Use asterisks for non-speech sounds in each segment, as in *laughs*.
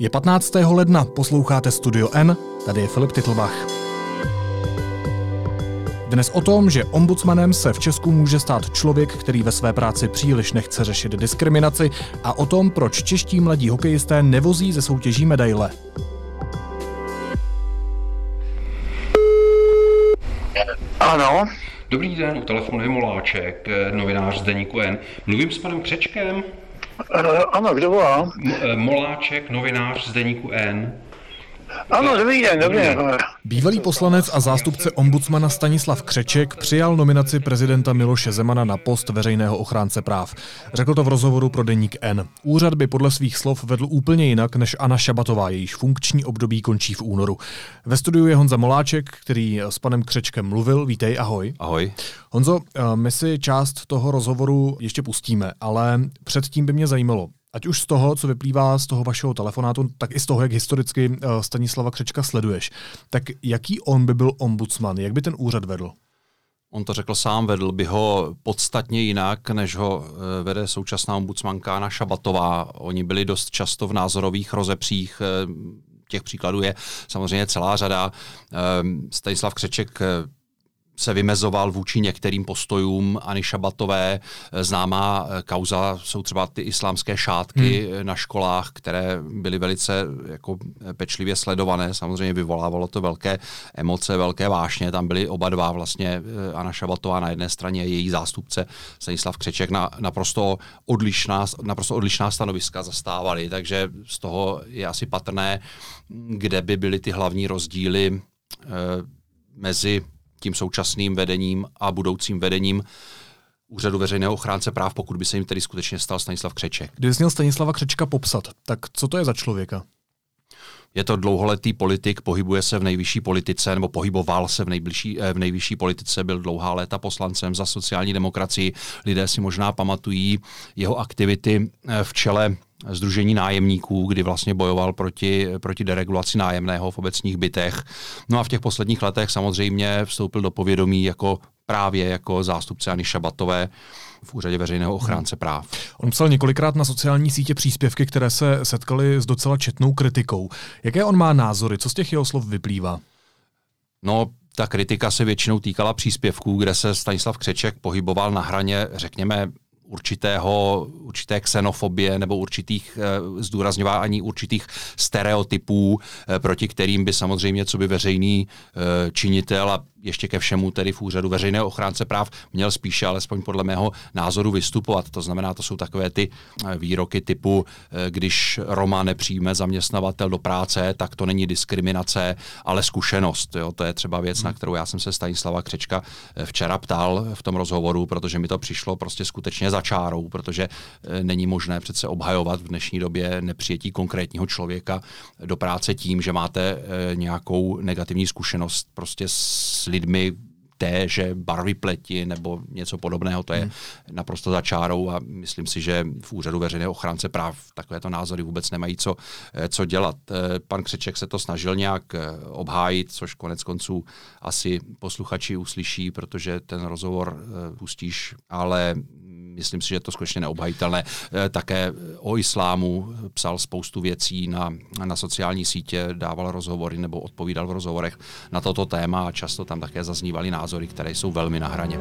Je 15. ledna, posloucháte Studio N, tady je Filip Titlbach. Dnes o tom, že ombudsmanem se v Česku může stát člověk, který ve své práci příliš nechce řešit diskriminaci a o tom, proč čeští mladí hokejisté nevozí ze soutěží medaile. Ano. Dobrý den, u telefonu je Moláček, novinář z Deníku N. Mluvím s panem Křečkem? Uh, ano, kdo volá? Eh, Moláček, novinář z Deníku N. Ano, dobrý den, dobrý den. Bývalý poslanec a zástupce ombudsmana Stanislav Křeček přijal nominaci prezidenta Miloše Zemana na post veřejného ochránce práv. Řekl to v rozhovoru pro deník N. Úřad by podle svých slov vedl úplně jinak než Anna Šabatová, jejíž funkční období končí v únoru. Ve studiu je Honza Moláček, který s panem Křečkem mluvil. Vítej, ahoj. Ahoj. Honzo, my si část toho rozhovoru ještě pustíme, ale předtím by mě zajímalo, Ať už z toho, co vyplývá z toho vašeho telefonátu, tak i z toho, jak historicky eh, Stanislava Křečka sleduješ. Tak jaký on by byl ombudsman? Jak by ten úřad vedl? On to řekl sám, vedl by ho podstatně jinak, než ho eh, vede současná ombudsmanka Anna Šabatová. Oni byli dost často v názorových rozepřích, eh, těch příkladů je samozřejmě celá řada. Stanislav Křeček se vymezoval vůči některým postojům Ani Šabatové. Známá eh, kauza jsou třeba ty islámské šátky hmm. na školách, které byly velice jako pečlivě sledované. Samozřejmě vyvolávalo to velké emoce, velké vášně. Tam byly oba dva vlastně eh, Anna Šabatová na jedné straně, její zástupce Stanislav Křeček na naprosto odlišná, naprosto odlišná stanoviska zastávali. Takže z toho je asi patrné, kde by byly ty hlavní rozdíly eh, mezi tím současným vedením a budoucím vedením úřadu veřejného ochránce práv, pokud by se jim tedy skutečně stal Stanislav Křeček. Kdyby měl Stanislava Křečka popsat, tak co to je za člověka? Je to dlouholetý politik, pohybuje se v nejvyšší politice, nebo pohyboval se v, nejbližší, eh, v nejvyšší politice, byl dlouhá léta poslancem za sociální demokracii. Lidé si možná pamatují jeho aktivity eh, v čele Združení nájemníků, kdy vlastně bojoval proti, proti deregulaci nájemného v obecních bytech. No a v těch posledních letech samozřejmě vstoupil do povědomí jako právě jako zástupce Ani Šabatové v úřadě veřejného ochránce práv. On psal několikrát na sociální sítě příspěvky, které se setkaly s docela četnou kritikou. Jaké on má názory? Co z těch jeho slov vyplývá? No, ta kritika se většinou týkala příspěvků, kde se Stanislav Křeček pohyboval na hraně, řekněme, určitého, určité xenofobie nebo určitých e, zdůrazňování určitých stereotypů, e, proti kterým by samozřejmě, co by veřejný e, činitel a ještě ke všemu tedy v úřadu veřejného ochránce práv měl spíše, alespoň podle mého názoru, vystupovat. To znamená, to jsou takové ty eh, výroky typu, eh, když Roma nepřijme zaměstnavatel do práce, tak to není diskriminace, ale zkušenost. Jo? To je třeba věc, hmm. na kterou já jsem se Stanislava Křečka eh, včera ptal v tom rozhovoru, protože mi to přišlo prostě skutečně za čárou, protože není možné přece obhajovat v dnešní době nepřijetí konkrétního člověka do práce tím, že máte nějakou negativní zkušenost prostě s lidmi téže barvy pleti nebo něco podobného, to je hmm. naprosto za čárou a myslím si, že v úřadu veřejného ochránce práv takovéto názory vůbec nemají co, eh, co dělat. Eh, pan Křeček se to snažil nějak eh, obhájit, což konec konců asi posluchači uslyší, protože ten rozhovor pustíš, ale myslím si, že je to skutečně neobhajitelné. Eh, také o islámu psal spoustu věcí na, na sociální sítě, dával rozhovory nebo odpovídal v rozhovorech na toto téma a často tam také zaznívaly názory, které jsou velmi na hraně.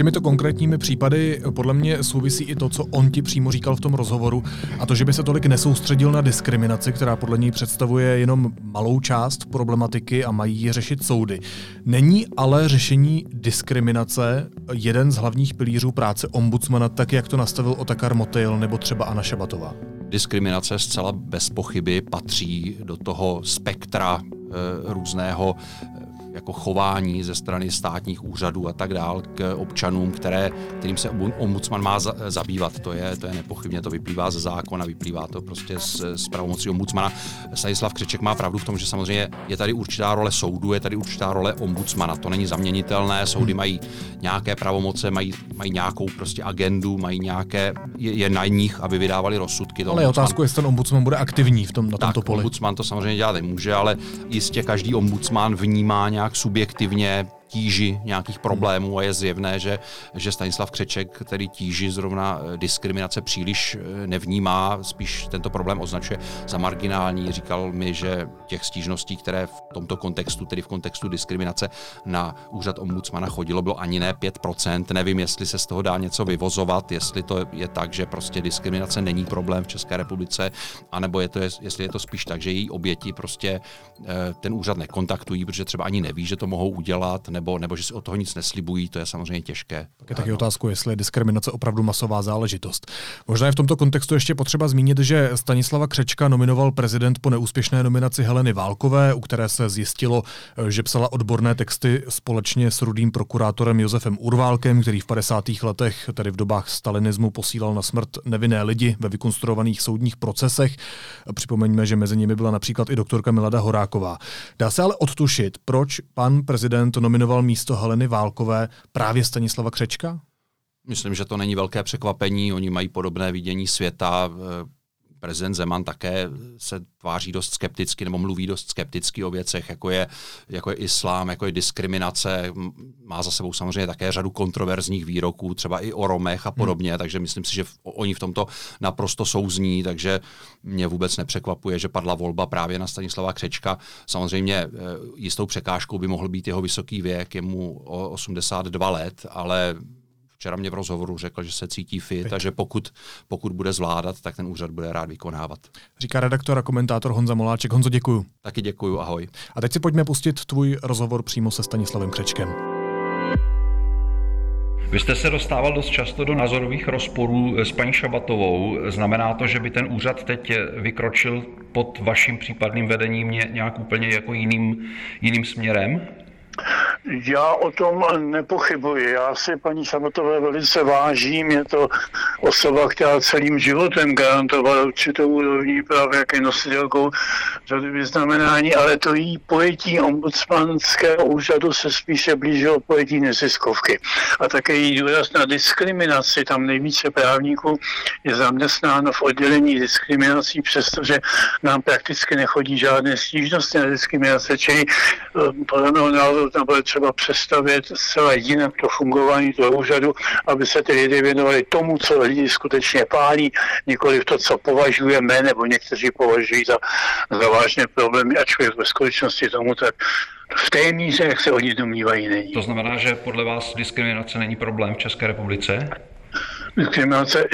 Těmito konkrétními případy podle mě souvisí i to, co on ti přímo říkal v tom rozhovoru, a to, že by se tolik nesoustředil na diskriminaci, která podle něj představuje jenom malou část problematiky a mají ji řešit soudy. Není ale řešení diskriminace jeden z hlavních pilířů práce ombudsmana, tak jak to nastavil Otakar Motejl nebo třeba Anna Šabatová? Diskriminace zcela bez pochyby patří do toho spektra e, různého jako chování ze strany státních úřadů a tak dál k občanům, které, kterým se ombudsman má za, zabývat. To je, to je nepochybně, to vyplývá ze zákona, vyplývá to prostě z, z pravomocí ombudsmana. Stanislav Křeček má pravdu v tom, že samozřejmě je tady určitá role soudu, je tady určitá role ombudsmana. To není zaměnitelné, soudy mají nějaké pravomoce, mají, mají nějakou prostě agendu, mají nějaké, je, je na nich, aby vydávali rozsudky. To ale je otázku, jestli ten ombudsman bude aktivní v tom, na tomto tak, poli. ombudsman to samozřejmě dělat nemůže, ale jistě každý ombudsman vnímá nějak subjektivně tíži nějakých problémů a je zjevné, že, že Stanislav Křeček, který tíži zrovna diskriminace příliš nevnímá, spíš tento problém označuje za marginální. Říkal mi, že těch stížností, které v tomto kontextu, tedy v kontextu diskriminace na úřad ombudsmana chodilo, bylo ani ne 5%. Nevím, jestli se z toho dá něco vyvozovat, jestli to je tak, že prostě diskriminace není problém v České republice, anebo je to, jestli je to spíš tak, že její oběti prostě eh, ten úřad nekontaktují, protože třeba ani neví, že to mohou udělat, nebo, nebo že si o toho nic neslibují, to je samozřejmě těžké. Tak je taky otázku, jestli je diskriminace opravdu masová záležitost. Možná je v tomto kontextu ještě potřeba zmínit, že Stanislava Křečka nominoval prezident po neúspěšné nominaci Heleny Válkové, u které se zjistilo, že psala odborné texty společně s rudým prokurátorem Josefem Urválkem, který v 50. letech, tedy v dobách stalinismu, posílal na smrt nevinné lidi ve vykonstruovaných soudních procesech. Připomeňme, že mezi nimi byla například i doktorka Milada Horáková. Dá se ale odtušit, proč pan prezident nominoval místo Heleny Válkové právě Stanislava Křečka? Myslím, že to není velké překvapení. Oni mají podobné vidění světa prezident Zeman také se tváří dost skepticky nebo mluví dost skepticky o věcech, jako je, jako je islám, jako je diskriminace. Má za sebou samozřejmě také řadu kontroverzních výroků, třeba i o Romech a podobně, hmm. takže myslím si, že oni v tomto naprosto souzní, takže mě vůbec nepřekvapuje, že padla volba právě na Stanislava Křečka. Samozřejmě eh, jistou překážkou by mohl být jeho vysoký věk, je mu 82 let, ale Včera mě v rozhovoru řekl, že se cítí fit a že pokud, pokud bude zvládat, tak ten úřad bude rád vykonávat. Říká redaktor a komentátor Honza Moláček. Honzo, děkuju. Taky děkuju, ahoj. A teď si pojďme pustit tvůj rozhovor přímo se Stanislavem Křečkem. Vy jste se dostával dost často do názorových rozporů s paní Šabatovou. Znamená to, že by ten úřad teď vykročil pod vaším případným vedením nějak úplně jako jiným, jiným směrem? Já o tom nepochybuji. Já si paní Samotové velice vážím. Je to osoba, která celým životem garantovala určitou úrovní právě jak je nositelkou řady vyznamenání, ale to jí pojetí ombudsmanského úřadu se spíše blížilo pojetí neziskovky. A také jí důraz na diskriminaci. Tam nejvíce právníků je zaměstnáno v oddělení diskriminací, přestože nám prakticky nechodí žádné stížnosti na diskriminace, čili eh, podle mého názoru tam bude třeba přestavět zcela jinak to fungování toho úřadu, aby se ty lidé věnovali tomu, co lidi skutečně pálí, nikoli v to, co považujeme, nebo někteří považují za, za vážné problémy, ačkoliv ve skutečnosti tomu tak v té míře, jak se oni domnívají, není. To znamená, že podle vás diskriminace není problém v České republice? Diskriminace.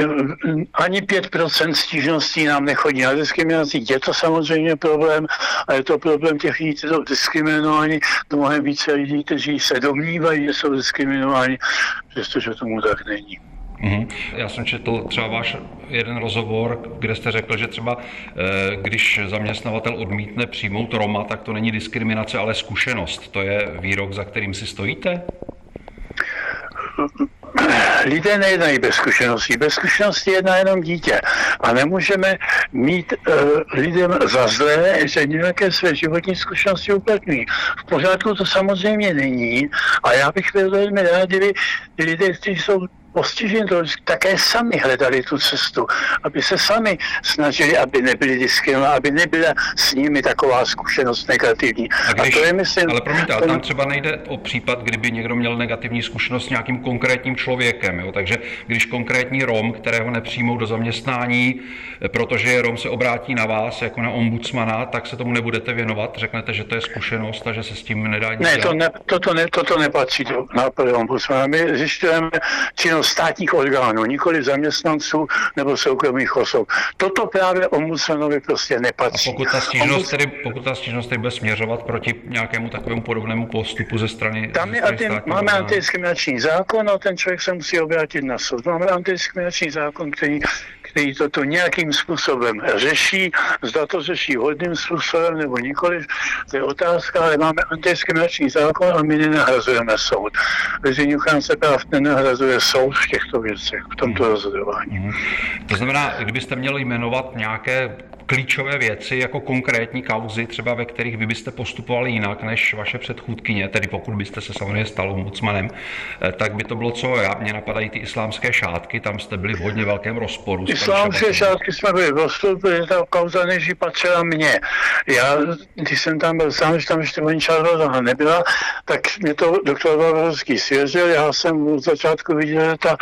Ani 5% stížností nám nechodí na diskriminaci. Je to samozřejmě problém a je to problém těch lidí, kteří jsou diskriminováni, mnohem více lidí, kteří se domnívají, že jsou diskriminováni, přestože tomu tak není. Mm-hmm. Já jsem četl třeba váš jeden rozhovor, kde jste řekl, že třeba eh, když zaměstnavatel odmítne přijmout Roma, tak to není diskriminace, ale zkušenost. To je výrok, za kterým si stojíte? Lidé nejednají bez zkušeností. Bez zkušeností jedná jenom dítě. A nemůžeme mít uh, lidem za zlé, že nějaké své životní zkušenosti uplatňují. V pořádku to samozřejmě není. A já bych byl velmi rád, kdyby lidé, kteří jsou postižení to také sami hledali tu cestu, aby se sami snažili, aby nebyli diskriminováni, aby nebyla s nimi taková zkušenost negativní. A, když, a to je, myslím, ale promiňte, ale tam třeba nejde o případ, kdyby někdo měl negativní zkušenost s nějakým konkrétním člověkem. Jo? Takže když konkrétní Rom, kterého nepřijmou do zaměstnání, protože je Rom, se obrátí na vás jako na ombudsmana, tak se tomu nebudete věnovat, řeknete, že to je zkušenost a že se s tím nedá nic Ne, to ne, toto, ne, toto nepatří do nápady ombudsmana. My zjišťujeme činnost státních orgánů, nikoli zaměstnanců nebo soukromých osob. Toto právě ombudsmanovi prostě nepatří. A pokud ta stížnost, Ombuds... tedy, pokud ta stížnost tedy bude směřovat proti nějakému takovému podobnému postupu ze strany Tam je anti, máme orgánu. antidiskriminační zákon a ten člověk se musí obrátit na soud. Máme antidiskriminační zákon, který který toto nějakým způsobem řeší, zda to řeší hodným způsobem nebo nikoliv, to je otázka, ale máme antidiskriminační zákon a my nenahrazujeme soud. Veřejný ochránce práv nenahrazuje soud v těchto věcech, v tomto rozhodování. Mm-hmm. To znamená, kdybyste měli jmenovat nějaké klíčové věci, jako konkrétní kauzy, třeba ve kterých vy byste postupovali jinak než vaše předchůdkyně, tedy pokud byste se samozřejmě stal ombudsmanem, eh, tak by to bylo co? Já, mě napadají ty islámské šátky, tam jste byli v hodně velkém rozporu. Islámské šátky jsme byli v rozporu, protože ta kauza než patřila mně. Já, když jsem tam byl sám, že tam ještě paní Čárová nebyla, tak mě to doktor Vavrovský svěřil. Já jsem od začátku viděl, že ta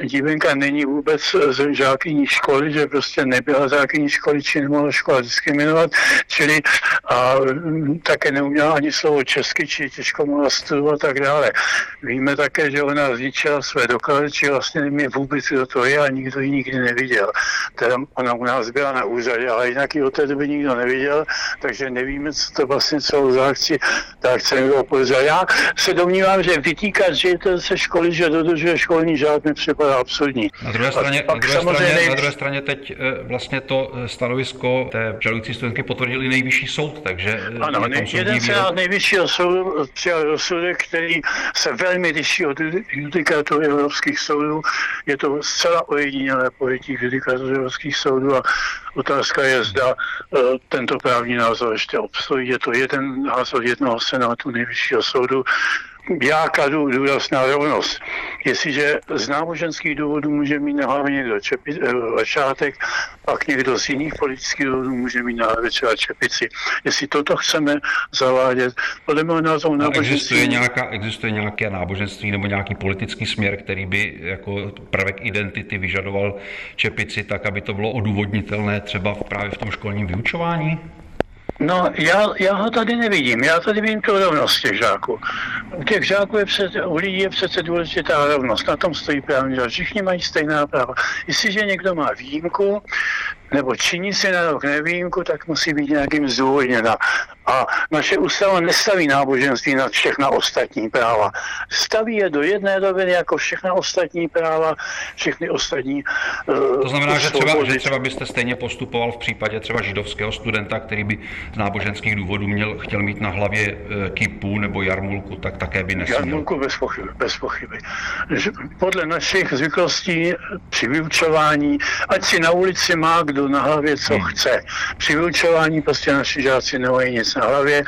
eh, dívenka není vůbec z žákyní školy, že prostě nebyla z žákyní školy, či nemohla škola diskriminovat, čili a mm, také neuměla ani slovo česky, či těžko mohla studovat a tak dále. Víme také, že ona zničila své doklady, či vlastně nevím vůbec, kdo to je a nikdo ji nikdy neviděl. Teda ona u nás byla na úřadě, ale jinak ji od té doby nikdo neviděl, takže nevíme, co to vlastně celou záchci, tak se mi podezřel. Já se domnívám, že vytýkat ředitel se školy, že dodržuje školní řád, mi připadá absurdní. Na druhé straně, na druhé straně, na druhé straně teď eh, vlastně to eh, stanovisko té žalující studentky potvrdili nejvyšší soud, takže... Eh, ano, ne, jeden senát nejvyššího soudu přijal rozsudek, který se velmi liší od judikatury evropských soudů. Je to zcela ojedinělé pojetí judikatury evropských soudů a otázka je, zda tento právní názor ještě obstojí. Je to jeden názor jednoho senátu nejvyššího soudu, já kladu důraz na rovnost. Jestliže z náboženských důvodů může mít na hlavě někdo čepi, eh, pak někdo z jiných politických důvodů může mít na hlavě třeba čepici. Jestli toto chceme zavádět, podle mého názoru náboženství... Existuje, nějaká, existuje nějaké náboženství nebo nějaký politický směr, který by jako prvek identity vyžadoval čepici tak, aby to bylo odůvodnitelné třeba právě v tom školním vyučování? No, já, já ho tady nevidím. Já tady vidím tu rovnost těch žáků. U těch žáků je přece, u lidí je přece důležitá rovnost. Na tom stojí právní řád. Všichni mají stejná práva. Jestliže někdo má výjimku, nebo činí si na rok nevýjimku, tak musí být nějakým zdůvodněna. A naše ústava nestaví náboženství na všechna ostatní práva. Staví je do jedné roviny jako všechna ostatní práva, všechny ostatní. Uh, to znamená, že třeba, že třeba byste stejně postupoval v případě třeba židovského studenta, který by z náboženských důvodů měl, chtěl mít na hlavě uh, kipu nebo jarmulku, tak také by nesměl. Jarmulku bez pochyby. Bez pochyby. Podle našich zvyklostí při vyučování, ať si na ulici má kdo na hlavě, co hmm. chce. Při vyučování prostě naši žáci nemají nic na hlavě.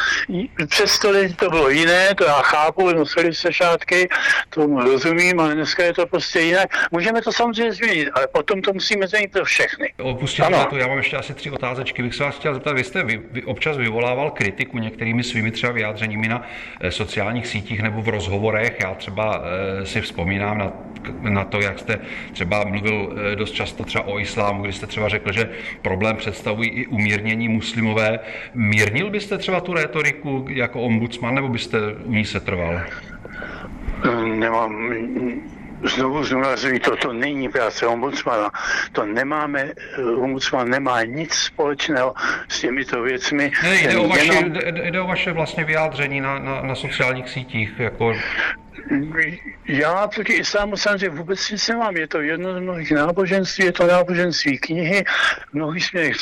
Přesto to bylo jiné, to já chápu, nosili se šátky, tomu rozumím, ale dneska je to prostě jinak. Můžeme to samozřejmě změnit, ale potom to musíme změnit pro všechny. Opustím to, já mám ještě asi tři otázečky. Bych se vás chtěl zeptat, vy jste vy, vy občas vyvolával kritiku některými svými třeba vyjádřeními na eh, sociálních sítích nebo v rozhovorech. Já třeba eh, si vzpomínám na, na to, jak jste třeba mluvil eh, dost často třeba o islámu, kdy jste třeba řekl, že problém představují i umírnění muslimové. Mírnil byste třeba tu rétoriku jako ombudsman, nebo byste u ní setrval? Nemám znovu zdůrazňuji, toto není práce ombudsmana. To nemáme, ombudsman nemá nic společného s těmito věcmi. Ne, jde, o vaše, jenom... jde o vaše vlastně vyjádření na, na, na sociálních sítích. Jako... Já proti islámu samozřejmě vůbec nic nemám. Je to jedno z mnohých náboženství, je to náboženství knihy, mnohý směrech.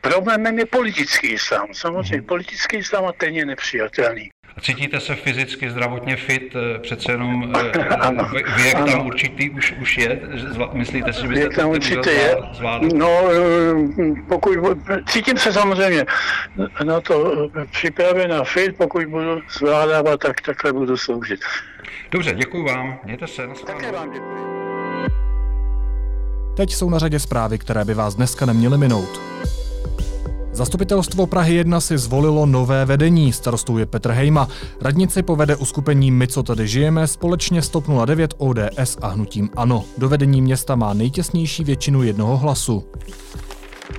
Problémem je politický islám. Samozřejmě hmm. politický islám a ten je nepřijatelný. Cítíte se fyzicky, zdravotně fit, eh, přece jenom eh, ano, věk ano. tam určitý už, už je? Myslíte si, že byste věk tam určitě je. Zvládl? No, eh, pokud, cítím se samozřejmě na to připraven a fit, pokud budu zvládávat, tak takhle budu sloužit. Dobře, děkuji vám. Mějte se. Také vám děkuji. Teď jsou na řadě zprávy, které by vás dneska neměly minout. Zastupitelstvo Prahy 1 si zvolilo nové vedení, starostou je Petr Hejma. Radnici povede uskupení My, co tady žijeme, společně s TOP 09, ODS a hnutím ANO. Do vedení města má nejtěsnější většinu jednoho hlasu.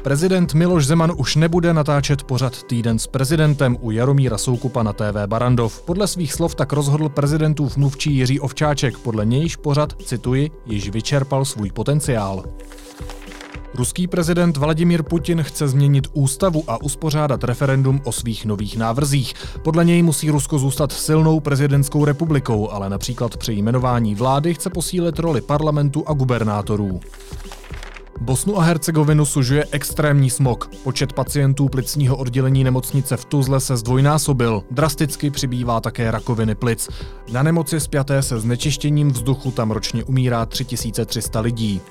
Prezident Miloš Zeman už nebude natáčet pořad Týden s prezidentem u Jaromíra Soukupa na TV Barandov. Podle svých slov tak rozhodl prezidentův mluvčí Jiří Ovčáček, podle nějž pořad, cituji, již vyčerpal svůj potenciál. Ruský prezident Vladimír Putin chce změnit ústavu a uspořádat referendum o svých nových návrzích. Podle něj musí Rusko zůstat silnou prezidentskou republikou, ale například při jmenování vlády chce posílit roli parlamentu a gubernátorů. Bosnu a Hercegovinu sužuje extrémní smog. Počet pacientů plicního oddělení nemocnice v Tuzle se zdvojnásobil. Drasticky přibývá také rakoviny plic. Na nemoci spjaté se znečištěním vzduchu tam ročně umírá 3300 lidí.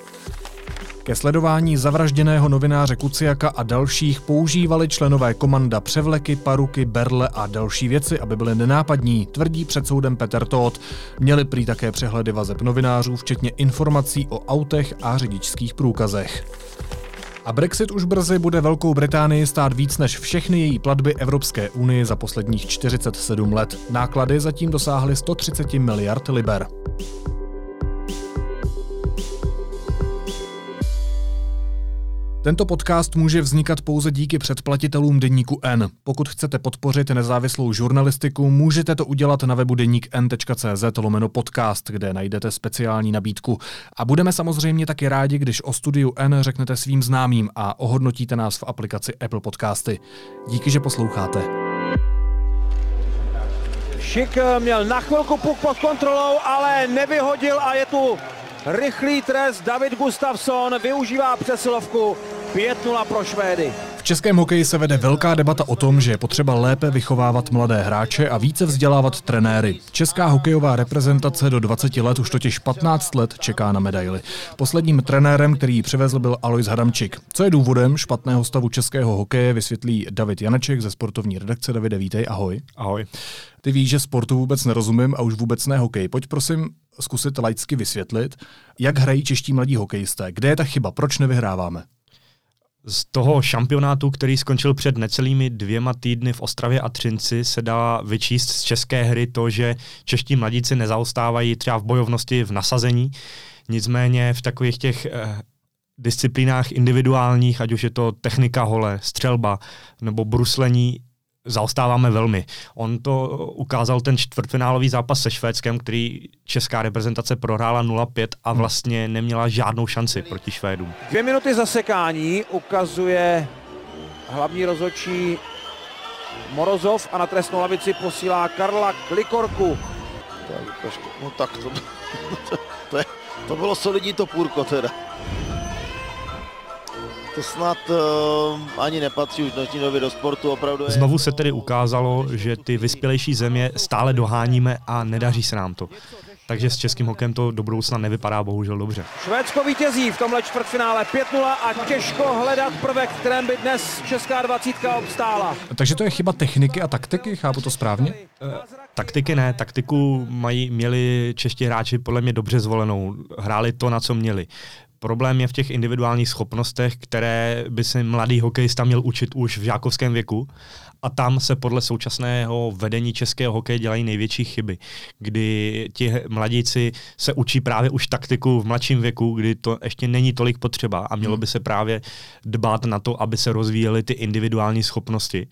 Ke sledování zavražděného novináře Kuciaka a dalších používali členové komanda převleky, paruky, berle a další věci, aby byly nenápadní, tvrdí před soudem Peter Todt. Měli prý také přehledy vazeb novinářů, včetně informací o autech a řidičských průkazech. A Brexit už brzy bude Velkou Británii stát víc než všechny její platby Evropské unii za posledních 47 let. Náklady zatím dosáhly 130 miliard liber. Tento podcast může vznikat pouze díky předplatitelům Deníku N. Pokud chcete podpořit nezávislou žurnalistiku, můžete to udělat na webu deníkn.cz lomeno podcast, kde najdete speciální nabídku. A budeme samozřejmě taky rádi, když o studiu N řeknete svým známým a ohodnotíte nás v aplikaci Apple Podcasty. Díky, že posloucháte. Šik měl na chvilku puk pod kontrolou, ale nevyhodil a je tu Rychlý trest David Gustafsson využívá přesilovku 5-0 pro Švédy. V českém hokeji se vede velká debata o tom, že je potřeba lépe vychovávat mladé hráče a více vzdělávat trenéry. Česká hokejová reprezentace do 20 let už totiž 15 let čeká na medaily. Posledním trenérem, který ji přivezl, byl Alois Hadamčik. Co je důvodem špatného stavu českého hokeje, vysvětlí David Janeček ze sportovní redakce. Davide, vítej, ahoj. Ahoj. Ty víš, že sportu vůbec nerozumím a už vůbec ne hokej. Pojď prosím zkusit laicky vysvětlit, jak hrají čeští mladí hokejisté. Kde je ta chyba? Proč nevyhráváme? Z toho šampionátu, který skončil před necelými dvěma týdny v Ostravě a Třinci, se dá vyčíst z české hry to, že čeští mladíci nezaostávají třeba v bojovnosti, v nasazení. Nicméně v takových těch eh, disciplínách individuálních, ať už je to technika hole, střelba nebo bruslení, zaostáváme velmi. On to ukázal ten čtvrtfinálový zápas se Švédskem, který česká reprezentace prohrála 0-5 a hmm. vlastně neměla žádnou šanci proti Švédům. Dvě minuty zasekání ukazuje hlavní rozhodčí Morozov a na trestnou lavici posílá Karla Klikorku. Tak, no tak to, *laughs* to, to, to bylo solidní topůrko teda to snad uh, ani nepatří už dnešní době do sportu. Opravdu je... Znovu se tedy ukázalo, že ty vyspělejší země stále doháníme a nedaří se nám to. Takže s českým hokem to do budoucna nevypadá bohužel dobře. Švédsko vítězí v tomhle čtvrtfinále 5-0 a těžko hledat prvek, kterém by dnes česká dvacítka obstála. Takže to je chyba techniky a taktiky, chápu to správně? Uh, taktiky ne, taktiku mají, měli čeští hráči podle mě dobře zvolenou. Hráli to, na co měli. Problém je v těch individuálních schopnostech, které by si mladý hokejista měl učit už v žákovském věku. A tam se podle současného vedení českého hokeje dělají největší chyby, kdy ti mladíci se učí právě už taktiku v mladším věku, kdy to ještě není tolik potřeba a mělo hmm. by se právě dbát na to, aby se rozvíjely ty individuální schopnosti.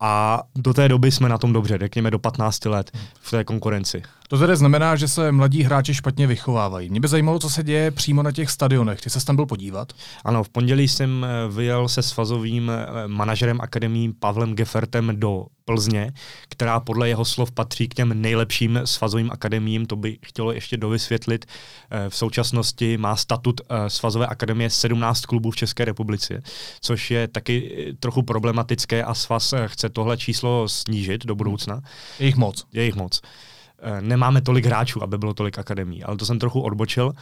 A do té doby jsme na tom dobře, řekněme do 15 let v té konkurenci. To tedy znamená, že se mladí hráči špatně vychovávají. Mě by zajímalo, co se děje přímo na těch stadionech. Ty se tam byl podívat? Ano, v pondělí jsem eh, vyjel se svazovým eh, manažerem akademí Pavlem Gefertem do Plzně, která podle jeho slov patří k těm nejlepším svazovým akademím. To by chtělo ještě dovysvětlit. Eh, v současnosti má statut svazové akademie 17 klubů v České republice, což je taky trochu problematické a svaz chce tohle číslo snížit do budoucna. Je jich moc. Je jich moc. Eh, nemáme tolik hráčů, aby bylo tolik akademí, ale to jsem trochu odbočil.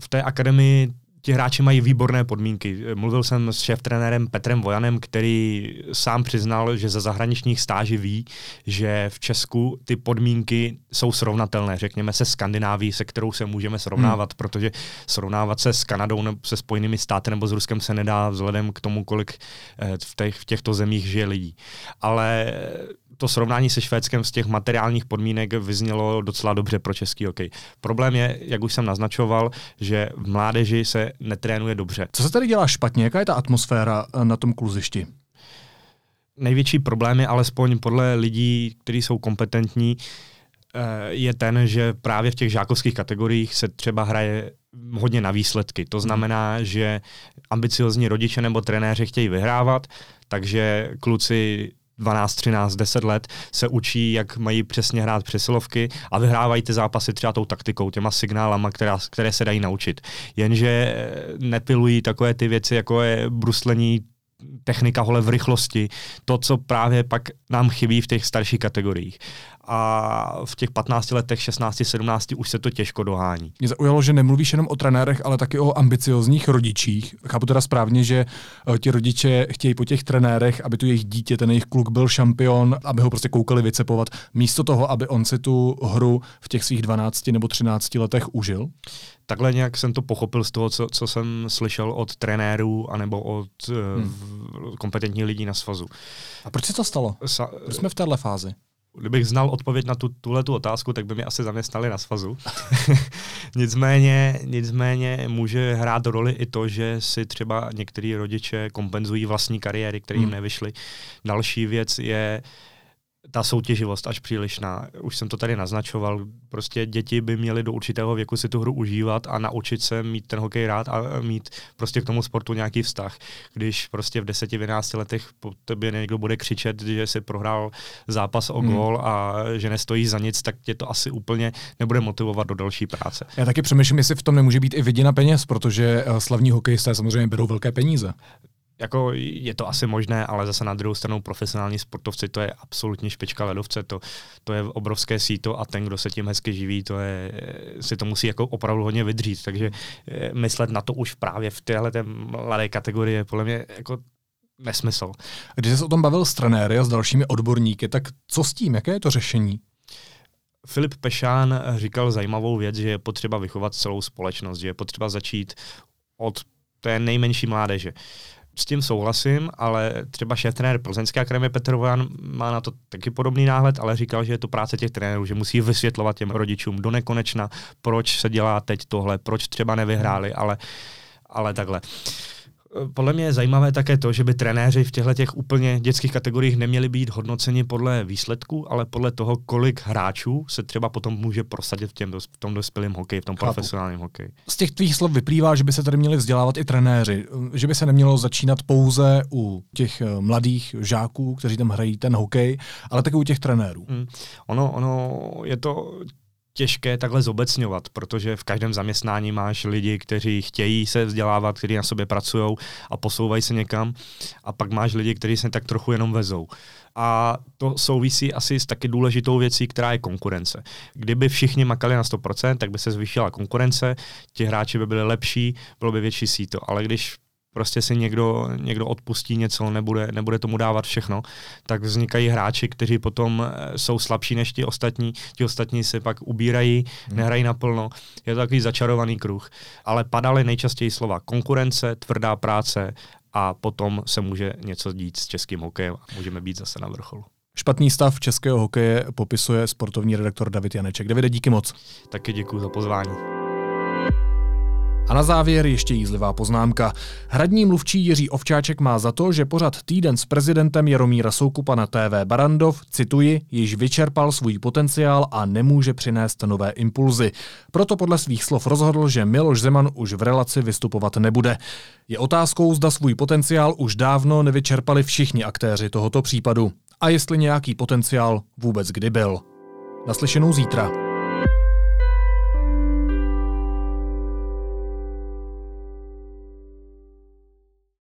V té akademii ti hráči mají výborné podmínky. Mluvil jsem s šéf-trenérem Petrem Vojanem, který sám přiznal, že ze zahraničních stáží ví, že v Česku ty podmínky jsou srovnatelné, řekněme se Skandináví, se kterou se můžeme srovnávat, hmm. protože srovnávat se s Kanadou nebo se Spojenými státy nebo s Ruskem se nedá vzhledem k tomu, kolik eh, v, těch, v těchto zemích žije lidí. Ale to srovnání se Švédskem z těch materiálních podmínek vyznělo docela dobře pro český hokej. Problém je, jak už jsem naznačoval, že v mládeži se netrénuje dobře. Co se tady dělá špatně? Jaká je ta atmosféra eh, na tom kluzišti? Největší problém je alespoň podle lidí, kteří jsou kompetentní, eh, je ten, že právě v těch žákovských kategoriích se třeba hraje hodně na výsledky. To znamená, že ambiciozní rodiče nebo trenéři chtějí vyhrávat, takže kluci 12, 13, 10 let se učí, jak mají přesně hrát přesilovky a vyhrávají ty zápasy třeba tou taktikou, těma signálama, která, které se dají naučit. Jenže nepilují takové ty věci, jako je bruslení technika hole v rychlosti, to, co právě pak nám chybí v těch starších kategoriích. A v těch 15 letech, 16, 17 už se to těžko dohání. Mě zaujalo, že nemluvíš jenom o trenérech, ale taky o ambiciozních rodičích. Chápu teda správně, že eh, ti rodiče chtějí po těch trenérech, aby tu jejich dítě, ten jejich kluk byl šampion, aby ho prostě koukali vycepovat, místo toho, aby on si tu hru v těch svých 12 nebo 13 letech užil? Takhle nějak jsem to pochopil z toho, co, co jsem slyšel od trenérů anebo od eh, hmm. kompetentních lidí na svazu. A proč se to stalo? Sa- proč jsme v téhle fázi? Kdybych znal odpověď na tu, tuhle tu otázku, tak by mě asi zaměstnali na svazu. *laughs* nicméně, nicméně může hrát roli i to, že si třeba některý rodiče kompenzují vlastní kariéry, které jim hmm. nevyšly. Další věc je, ta soutěživost až přílišná. Už jsem to tady naznačoval. Prostě děti by měly do určitého věku si tu hru užívat a naučit se mít ten hokej rád a mít prostě k tomu sportu nějaký vztah. Když prostě v 10-11 letech po tobě někdo bude křičet, že si prohrál zápas o hmm. gol a že nestojí za nic, tak tě to asi úplně nebude motivovat do další práce. Já taky přemýšlím, jestli v tom nemůže být i viděna peněz, protože eh, slavní hokejisté samozřejmě berou velké peníze jako je to asi možné, ale zase na druhou stranu profesionální sportovci, to je absolutně špička ledovce, to, to je obrovské síto a ten, kdo se tím hezky živí, to je, si to musí jako opravdu hodně vydřít, takže eh, myslet na to už právě v téhle mladé kategorii je podle mě jako nesmysl. Když jsi o tom bavil s trenéry a s dalšími odborníky, tak co s tím, jaké je to řešení? Filip Pešán říkal zajímavou věc, že je potřeba vychovat celou společnost, že je potřeba začít od té nejmenší mládeže s tím souhlasím, ale třeba šéf trenér Plzeňské akademie Petr Vojan má na to taky podobný náhled, ale říkal, že je to práce těch trenérů, že musí vysvětlovat těm rodičům do nekonečna, proč se dělá teď tohle, proč třeba nevyhráli, ale, ale takhle. Podle mě je zajímavé také to, že by trenéři v těchto těch úplně dětských kategoriích neměli být hodnoceni podle výsledků, ale podle toho, kolik hráčů se třeba potom může prosadit v, těm, v tom dospělém hokeji, v tom Chápu. profesionálním hokeji. Z těch tvých slov vyplývá, že by se tady měli vzdělávat i trenéři, že by se nemělo začínat pouze u těch eh, mladých žáků, kteří tam hrají ten hokej, ale také u těch trenérů. Hmm. Ono, ono je to těžké takhle zobecňovat, protože v každém zaměstnání máš lidi, kteří chtějí se vzdělávat, kteří na sobě pracují a posouvají se někam a pak máš lidi, kteří se tak trochu jenom vezou. A to souvisí asi s taky důležitou věcí, která je konkurence. Kdyby všichni makali na 100%, tak by se zvýšila konkurence, ti hráči by byli lepší, bylo by větší síto. Ale když prostě si někdo, někdo odpustí něco, nebude, nebude tomu dávat všechno, tak vznikají hráči, kteří potom eh, jsou slabší než ti ostatní, ti ostatní se pak ubírají, hmm. nehrají naplno, je to takový začarovaný kruh. Ale padaly nejčastěji slova konkurence, tvrdá práce a potom se může něco dít s českým hokejem a můžeme být zase na vrcholu. Špatný stav českého hokeje popisuje sportovní redaktor David Janeček. Davide, díky moc. Taky děkuji za pozvání. A na závěr ještě jízlivá poznámka. Hradní mluvčí Jiří Ovčáček má za to, že pořad týden s prezidentem Jaromíra Soukupa na TV Barandov, cituji, již vyčerpal svůj potenciál a nemůže přinést nové impulzy. Proto podle svých slov rozhodl, že Miloš Zeman už v relaci vystupovat nebude. Je otázkou, zda svůj potenciál už dávno nevyčerpali všichni aktéři tohoto případu. A jestli nějaký potenciál vůbec kdy byl. Naslyšenou zítra.